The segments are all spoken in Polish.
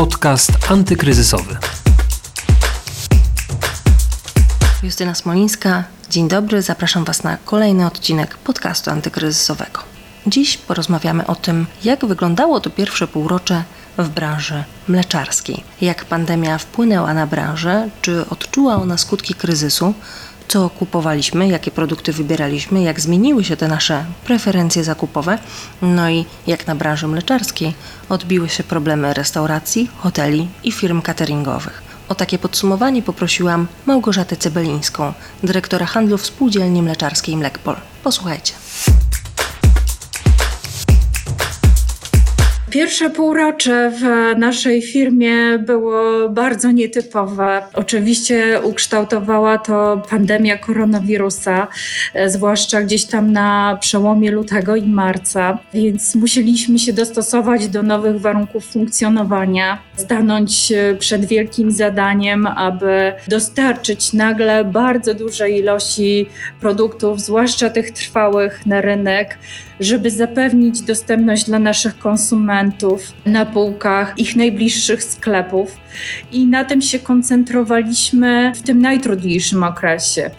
Podcast antykryzysowy. Justyna Smolińska, dzień dobry, zapraszam Was na kolejny odcinek podcastu antykryzysowego. Dziś porozmawiamy o tym, jak wyglądało to pierwsze półrocze w branży mleczarskiej. Jak pandemia wpłynęła na branżę, czy odczuła ona skutki kryzysu, co kupowaliśmy, jakie produkty wybieraliśmy, jak zmieniły się te nasze preferencje zakupowe, no i jak na branży mleczarskiej odbiły się problemy restauracji, hoteli i firm cateringowych. O takie podsumowanie poprosiłam Małgorzatę Cebelińską, dyrektora handlu w spółdzielni mleczarskiej Mlekpol. Posłuchajcie. Pierwsze półrocze w naszej firmie było bardzo nietypowe. Oczywiście ukształtowała to pandemia koronawirusa, e, zwłaszcza gdzieś tam na przełomie lutego i marca, więc musieliśmy się dostosować do nowych warunków funkcjonowania, stanąć e, przed wielkim zadaniem, aby dostarczyć nagle bardzo duże ilości produktów, zwłaszcza tych trwałych na rynek żeby zapewnić dostępność dla naszych konsumentów na półkach ich najbliższych sklepów. I na tym się koncentrowaliśmy w tym najtrudniejszym okresie.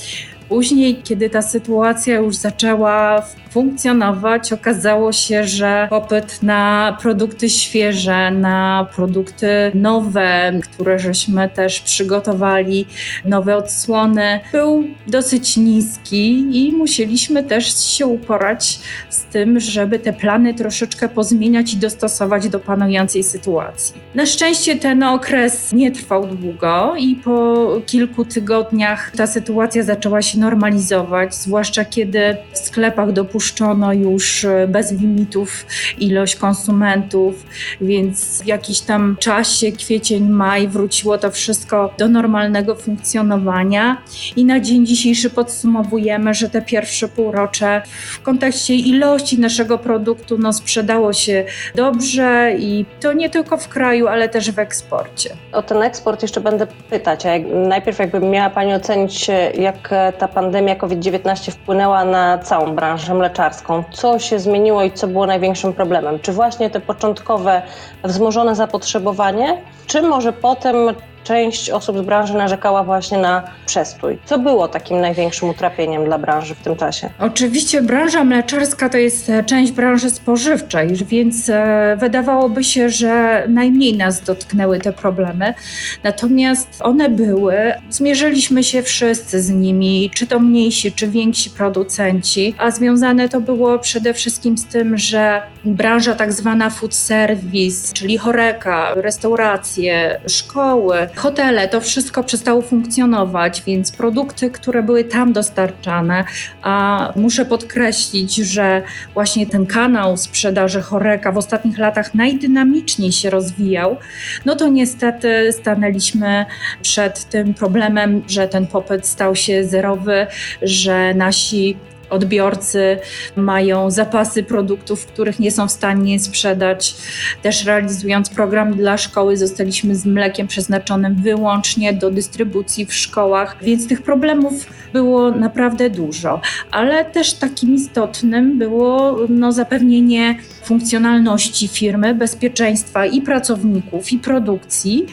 Później, kiedy ta sytuacja już zaczęła funkcjonować, okazało się, że popyt na produkty świeże, na produkty nowe, które żeśmy też przygotowali, nowe odsłony, był dosyć niski i musieliśmy też się uporać z tym, żeby te plany troszeczkę pozmieniać i dostosować do panującej sytuacji. Na szczęście ten okres nie trwał długo i po kilku tygodniach ta sytuacja zaczęła się normalizować, zwłaszcza kiedy w sklepach dopuszczono już e, bez limitów ilość konsumentów, więc w jakiś tam czasie, kwiecień, maj, wróciło to wszystko do normalnego funkcjonowania i na dzień dzisiejszy podsumowujemy, że te pierwsze półrocze w kontekście ilości naszego produktu no, sprzedało się dobrze i to nie tylko w kraju, ale też w eksporcie. O ten eksport jeszcze będę pytać, a jak, najpierw jakby miała Pani ocenić, jak ta pandemia COVID-19 wpłynęła na całą branżę mleczarską. Co się zmieniło i co było największym problemem? Czy właśnie te początkowe wzmożone zapotrzebowanie, czy może potem część osób z branży narzekała właśnie na przestój. Co było takim największym utrapieniem dla branży w tym czasie? Oczywiście branża mleczarska to jest e, część branży spożywczej, więc e, wydawałoby się, że najmniej nas dotknęły te problemy. Natomiast one były, zmierzyliśmy się wszyscy z nimi, czy to mniejsi, czy więksi producenci, a związane to było przede wszystkim z tym, że branża tak zwana food service, czyli choreka, restauracje, szkoły, hotele, to wszystko przestało funkcjonować, więc produkty, które były tam dostarczane, a muszę podkreślić, że właśnie ten kanał sprzedaży choreka w ostatnich latach najdynamiczniej się rozwijał, no to niestety stanęliśmy przed tym problemem, że ten popyt stał się zerowy, że nasi odbiorcy mają zapasy produktów, których nie są w stanie sprzedać. Też realizując program dla szkoły, zostaliśmy z mlekiem przeznaczonym wyłącznie do dystrybucji w szkołach, więc tych problemów było naprawdę dużo. Ale też takim istotnym było no, zapewnienie funkcjonalności firmy, bezpieczeństwa i pracowników, i produkcji,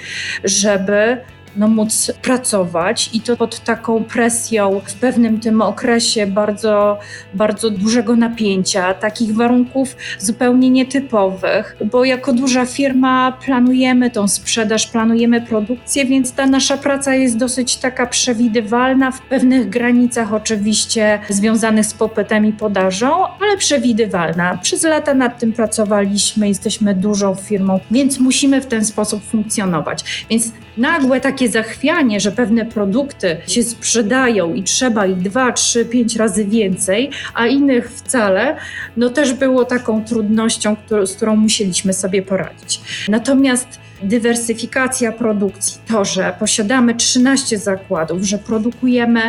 żeby no, móc pracować i to pod taką presją w pewnym tym okresie bardzo, bardzo dużego napięcia, takich warunków zupełnie nietypowych, bo jako duża firma planujemy tą sprzedaż, planujemy produkcję, więc ta nasza praca jest dosyć taka przewidywalna, w pewnych granicach oczywiście związanych z popytem i podażą, ale przewidywalna. Przez lata nad tym pracowaliśmy, jesteśmy dużą firmą, więc musimy w ten sposób funkcjonować. Więc nagłe takie zachwianie, że pewne produkty się sprzedają i trzeba ich dwa, trzy, pięć razy więcej, a innych wcale, no też było taką trudnością, z którą musieliśmy sobie poradzić. Natomiast dywersyfikacja produkcji, to, że posiadamy 13 zakładów, że produkujemy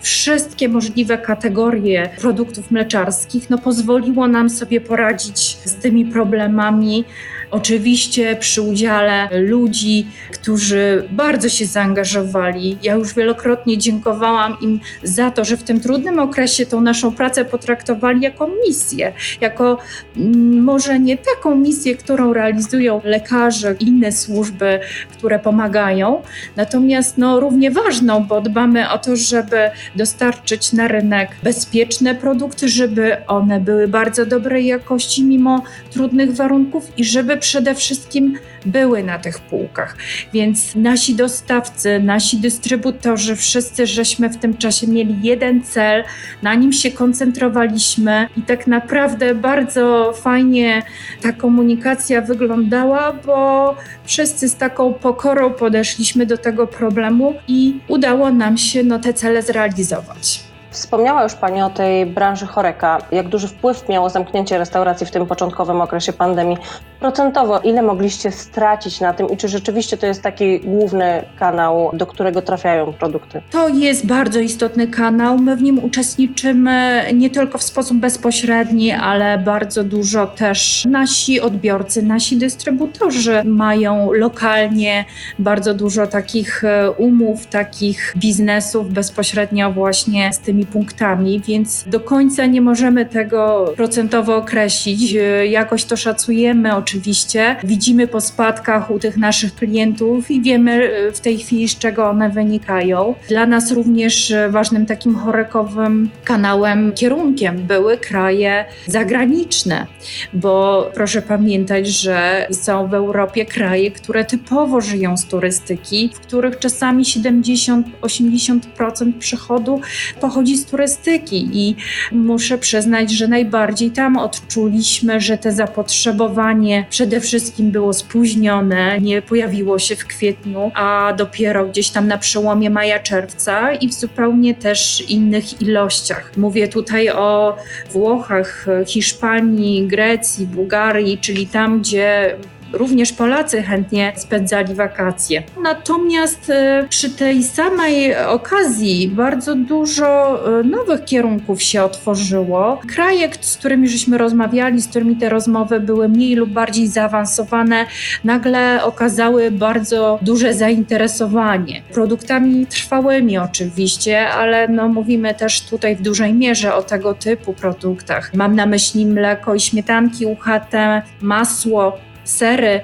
wszystkie możliwe kategorie produktów mleczarskich, no pozwoliło nam sobie poradzić z tymi problemami Oczywiście przy udziale ludzi, którzy bardzo się zaangażowali. Ja już wielokrotnie dziękowałam im za to, że w tym trudnym okresie tą naszą pracę potraktowali jako misję, jako mm, może nie taką misję, którą realizują lekarze inne służby, które pomagają, natomiast no, równie ważną, bo dbamy o to, żeby dostarczyć na rynek bezpieczne produkty, żeby one były bardzo dobrej jakości mimo trudnych warunków i żeby przede wszystkim były na tych półkach. Więc nasi dostawcy, nasi dystrybutorzy, wszyscy żeśmy w tym czasie mieli jeden cel, na nim się koncentrowaliśmy i tak naprawdę bardzo fajnie ta komunikacja wyglądała, bo wszyscy z taką pokorą podeszliśmy do tego problemu i udało nam się no, te cele zrealizować. Wspomniała już Pani o tej branży choreka. Jak duży wpływ miało zamknięcie restauracji w tym początkowym okresie pandemii? Procentowo, ile mogliście stracić na tym i czy rzeczywiście to jest taki główny kanał, do którego trafiają produkty? To jest bardzo istotny kanał. My w nim uczestniczymy nie tylko w sposób bezpośredni, ale bardzo dużo też nasi odbiorcy, nasi dystrybutorzy mają lokalnie bardzo dużo takich e, umów, takich biznesów bezpośrednio właśnie z tymi punktami, więc do końca nie możemy tego procentowo określić. E, Jakoś to szacujemy oczywiście. Widzimy po spadkach u tych naszych klientów i wiemy e, w tej chwili, z czego one wynikają. Dla nas również e, ważnym takim chorekowym kanałem, kierunkiem były kraje zagraniczne, bo proszę pamiętać, że są w Europie kraje, które typowo żyją z turystyki, w których czasami 70-80% przychodu pochodzi z turystyki i muszę przyznać, że najbardziej tam odczuliśmy, że te zapotrzebowanie przede wszystkim było spóźnione, nie pojawiło się w kwietniu, a dopiero gdzieś tam na przełomie maja-czerwca i w zupełnie też innych ilościach. Mówię tutaj o Włochach, Hiszpanii, Grecji, Bułgarii, czyli tam, gdzie również Polacy chętnie spędzali wakacje. Natomiast e, przy tej samej okazji bardzo dużo e, nowych kierunków się otworzyło. Kraje, z którymi żeśmy rozmawiali, z którymi te rozmowy były mniej lub bardziej zaawansowane, nagle okazały bardzo duże zainteresowanie. Produktami trwałymi oczywiście, ale no mówimy też tutaj w dużej mierze o tego typu produktach. Mam na myśli mleko i śmietanki UHT, masło, sery.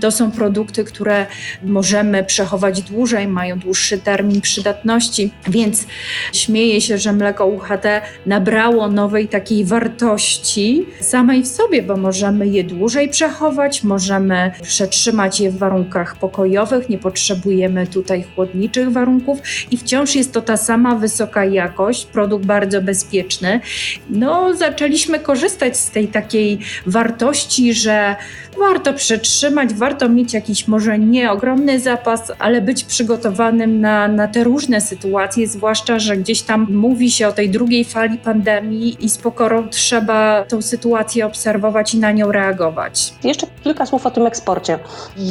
To są produkty, które możemy przechować dłużej, mają dłuższy termin przydatności, więc śmieję się, że mleko UHT nabrało nowej takiej wartości samej w sobie, bo możemy je dłużej przechować, możemy przetrzymać je w warunkach pokojowych, nie potrzebujemy tutaj chłodniczych warunków i wciąż jest to ta sama wysoka jakość, produkt bardzo bezpieczny. No, zaczęliśmy korzystać z tej takiej wartości, że warto przetrzymać, warto mieć jakiś może nie ogromny zapas, ale być przygotowanym na, na te różne sytuacje, zwłaszcza, że gdzieś tam mówi się o tej drugiej fali pandemii i z pokorą trzeba tą sytuację obserwować i na nią reagować. Jeszcze kilka słów o tym eksporcie.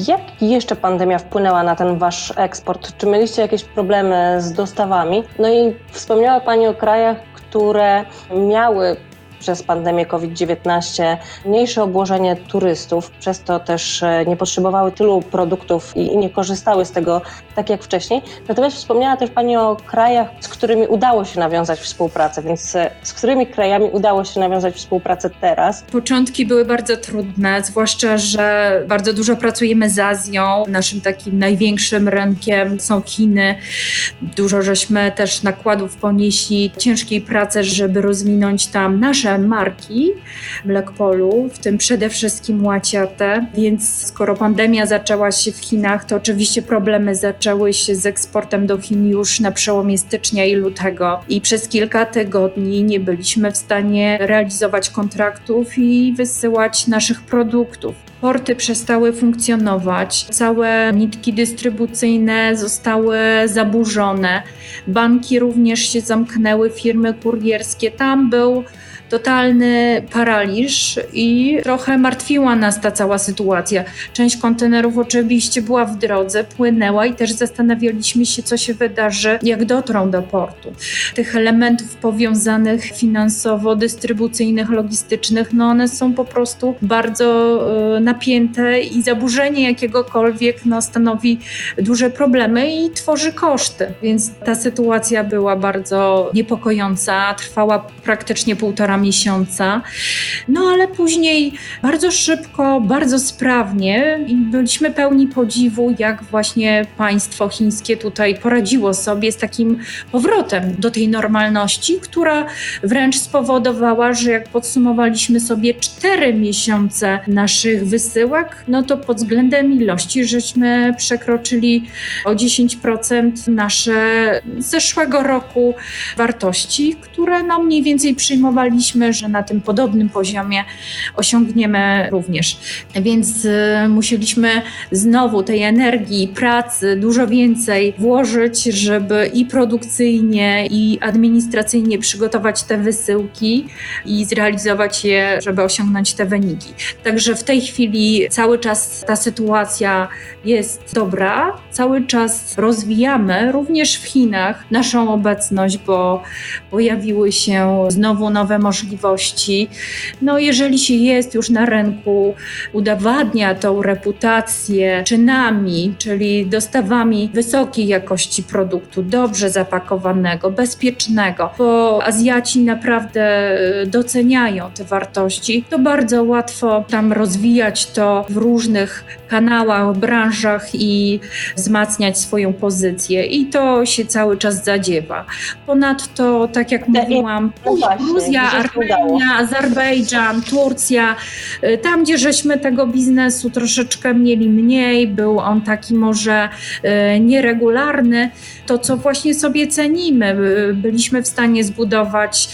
Jak jeszcze pandemia wpłynęła na ten wasz eksport? Czy mieliście jakieś problemy z dostawami? No i wspomniała Pani o krajach, które miały przez pandemię COVID-19 mniejsze obłożenie turystów, przez to też e, nie potrzebowały tylu produktów i, nie korzystały z tego tak jak wcześniej. Natomiast wspomniała też Pani o krajach, z którymi udało się nawiązać współpracę, więc e, z którymi krajami udało się nawiązać współpracę teraz? Początki były bardzo trudne, zwłaszcza, że bardzo dużo pracujemy z Azją. Naszym takim największym rynkiem są Chiny. Dużo żeśmy też nakładów ponieśli ciężkiej pracy, żeby rozwinąć tam nasze marki Blackpolu, w tym przede wszystkim Łaciate. Więc skoro pandemia zaczęła się w Chinach, to oczywiście problemy zaczęły się z eksportem do Chin już na przełomie stycznia i lutego. I przez kilka tygodni nie byliśmy w stanie realizować kontraktów i wysyłać naszych produktów. Porty przestały funkcjonować, całe nitki dystrybucyjne zostały zaburzone, banki również się zamknęły, firmy kurierskie. Tam był totalny paraliż i trochę martwiła nas ta cała sytuacja. Część kontenerów oczywiście była w drodze, płynęła i też zastanawialiśmy się, co się wydarzy, jak dotrą do portu. Tych elementów powiązanych finansowo, dystrybucyjnych, logistycznych, no one są po prostu bardzo y, napięte i zaburzenie jakiegokolwiek no, stanowi duże problemy i tworzy koszty. Więc ta sytuacja była bardzo niepokojąca, trwała praktycznie półtora miesiąca. No ale później bardzo szybko, bardzo sprawnie i byliśmy pełni podziwu, jak właśnie państwo chińskie tutaj poradziło sobie z takim powrotem do tej normalności, która wręcz spowodowała, że jak podsumowaliśmy sobie cztery miesiące naszych wysyłek, no to pod względem ilości żeśmy przekroczyli o 10% nasze zeszłego roku wartości, które no mniej więcej przyjmowaliśmy, że na tym podobnym poziomie osiągniemy również. Więc y, musieliśmy znowu tej energii, pracy dużo więcej włożyć, żeby i produkcyjnie, i administracyjnie przygotować te wysyłki i zrealizować je, żeby osiągnąć te wyniki. Także w tej chwili cały czas ta sytuacja jest dobra, cały czas rozwijamy również w Chinach naszą obecność, bo pojawiły się znowu nowe możliwości. No, jeżeli się jest już na rynku, udowadnia tą reputację czynami, czyli dostawami wysokiej jakości produktu, dobrze zapakowanego, bezpiecznego, bo Azjaci naprawdę doceniają te wartości, to bardzo łatwo tam rozwijać to w różnych kanałach, branżach i wzmacniać swoją pozycję. I to się cały czas zadziewa. Ponadto, tak jak mówiłam, no właśnie, Gruzja. Armenia, Azerbejdżan, Turcja, y, tam gdzie żeśmy tego biznesu troszeczkę mieli mniej, był on taki może y, nieregularny, to co właśnie sobie cenimy, y, byliśmy w stanie zbudować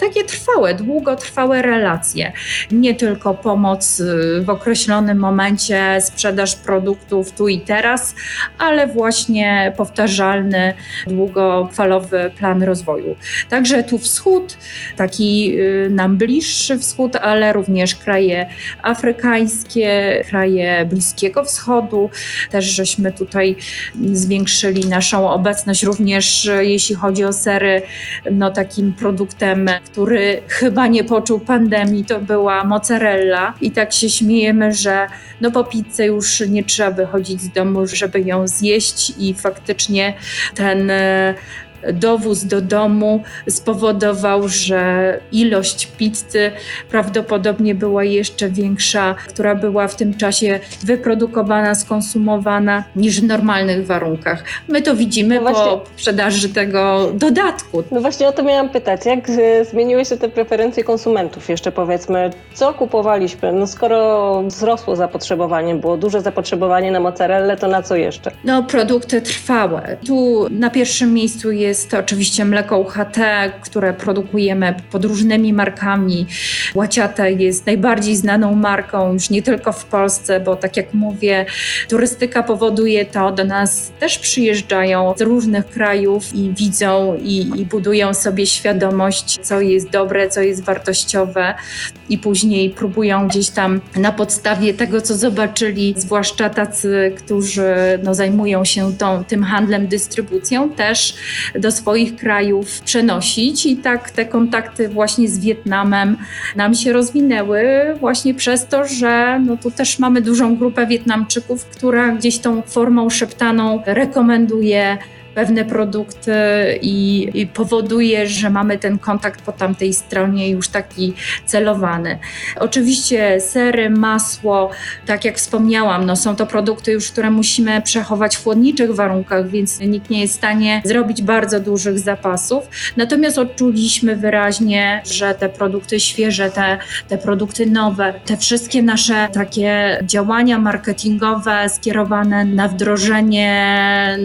takie trwałe, długotrwałe relacje. Nie tylko pomoc w określonym momencie, sprzedaż produktów tu i teraz, ale właśnie powtarzalny, długofalowy plan rozwoju. Także tu wschód, taki y, nam bliższy wschód, ale również kraje afrykańskie, kraje Bliskiego Wschodu. Też żeśmy tutaj zwiększyli naszą obecność, również y, jeśli chodzi o sery, no takim produktem, który chyba nie poczuł pandemii, to była mozzarella. I tak się śmiejemy, że no po pizzę już nie trzeba wychodzić z domu, żeby ją zjeść i faktycznie ten dowóz do domu spowodował, że ilość pizzy prawdopodobnie była jeszcze większa, która była w tym czasie wyprodukowana, skonsumowana niż w normalnych warunkach. My to widzimy No właśnie. po sprzedaży tego dodatku. No właśnie o to miałam pytać. Jak e, zmieniły się te preferencje konsumentów? Jeszcze powiedzmy, co kupowaliśmy? No skoro wzrosło zapotrzebowanie, było duże zapotrzebowanie na mozzarellę, to na co jeszcze? No, produkty trwałe. Tu na pierwszym miejscu jest oczywiście mleko UHT, które produkujemy pod różnymi markami. Łaciate jest najbardziej znaną marką już nie tylko w Polsce, bo tak jak mówię, turystyka powoduje to, do nas też przyjeżdżają z różnych krajów i widzą i, i budują sobie świadomość, co jest dobre, co jest wartościowe i później próbują gdzieś tam na podstawie tego, co zobaczyli, zwłaszcza tacy, którzy no, zajmują się tą, tym handlem, dystrybucją, też do swoich krajów przenosić. I tak te kontakty właśnie z Wietnamem nam się rozwinęły właśnie przez to, że no, tu też mamy dużą grupę Wietnamczyków, która gdzieś tą formą szeptaną rekomenduje pewne produkty i, i powoduje, że mamy ten kontakt po tamtej stronie już taki celowany. Oczywiście sery, masło, tak jak wspomniałam, no są to produkty już, które musimy przechować w chłodniczych warunkach, więc nikt nie jest w stanie zrobić bardzo dużych zapasów. Natomiast odczuliśmy wyraźnie, że te produkty świeże, te, te produkty nowe, te wszystkie nasze takie działania marketingowe skierowane na wdrożenie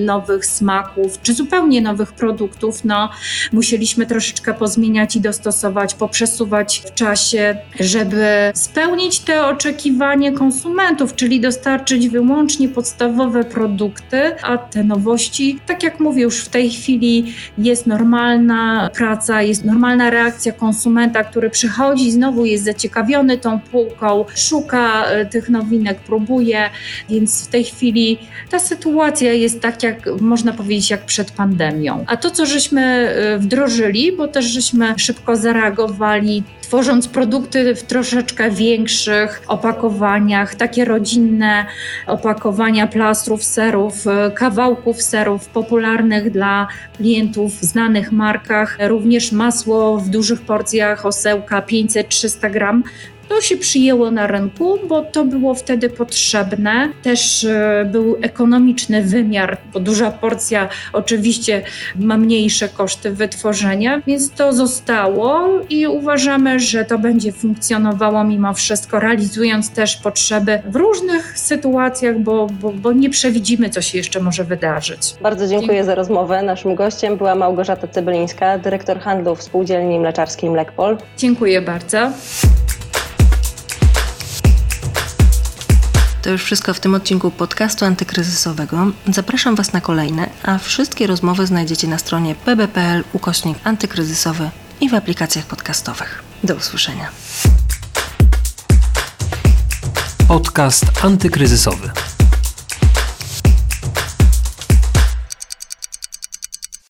nowych smaków, zakup, czy zupełnie nowych produktów, no musieliśmy troszeczkę pozmieniać i dostosować, poprzesuwać w czasie, żeby spełnić te oczekiwania konsumentów, czyli dostarczyć wyłącznie podstawowe produkty, a te nowości, tak jak mówię, już w tej chwili jest normalna praca, jest normalna reakcja konsumenta, który przychodzi, znowu jest zaciekawiony tą półką, szuka e, tych nowinek, próbuje, więc w tej chwili ta sytuacja jest tak, jak można powiedzieć, jak przed pandemią. A to, co żeśmy e, wdrożyli, bo też żeśmy szybko zareagowali, tworząc produkty w troszeczkę większych opakowaniach, takie rodzinne opakowania plastrów, serów, e, kawałków serów popularnych dla klientów w znanych markach, również masło w dużych porcjach, osełka 500-300 gram. To się przyjęło na rynku, bo to było wtedy potrzebne. Też e, był ekonomiczny wymiar, bo duża porcja oczywiście ma mniejsze koszty wytworzenia, więc to zostało i uważamy, że to będzie funkcjonowało mimo wszystko, realizując też potrzeby w różnych sytuacjach, bo, bo, bo nie przewidzimy, co się jeszcze może wydarzyć. Bardzo dziękuję za rozmowę. Naszym gościem była Małgorzata Cybylińska, dyrektor handlu w Spółdzielni Mleczarskiej Mlekpol. Dziękuję bardzo. To już wszystko w tym odcinku podcastu antykryzysowego. Zapraszam Was na kolejne, a wszystkie rozmowy znajdziecie na stronie pb.pl ukośnik antykryzysowy i w aplikacjach podcastowych. Do usłyszenia. Podcast antykryzysowy.